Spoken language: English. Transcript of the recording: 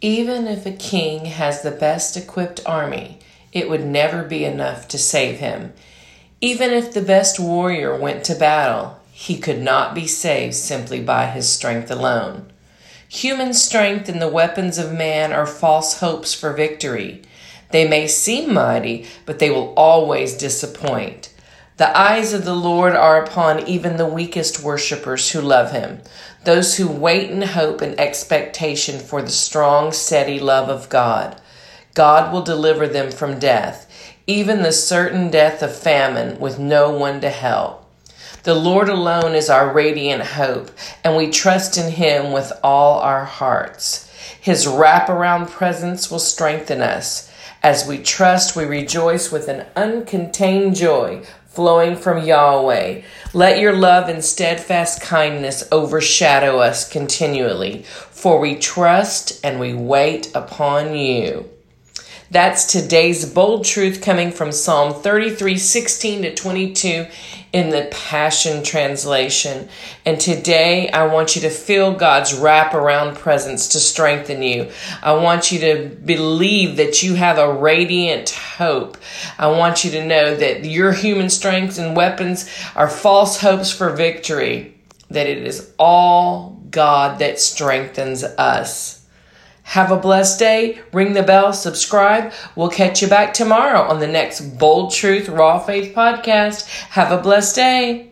Even if a king has the best equipped army, it would never be enough to save him. Even if the best warrior went to battle, he could not be saved simply by his strength alone. Human strength and the weapons of man are false hopes for victory. They may seem mighty, but they will always disappoint. The eyes of the Lord are upon even the weakest worshippers who love him, those who wait in hope and expectation for the strong, steady love of God. God will deliver them from death, even the certain death of famine with no one to help. The Lord alone is our radiant hope, and we trust in Him with all our hearts. His wraparound presence will strengthen us. As we trust, we rejoice with an uncontained joy flowing from Yahweh. Let your love and steadfast kindness overshadow us continually, for we trust and we wait upon you. That's today's bold truth coming from Psalm 33 16 to 22 in the Passion Translation. And today I want you to feel God's wraparound presence to strengthen you. I want you to believe that you have a radiant hope. I want you to know that your human strength and weapons are false hopes for victory, that it is all God that strengthens us. Have a blessed day. Ring the bell, subscribe. We'll catch you back tomorrow on the next Bold Truth Raw Faith podcast. Have a blessed day.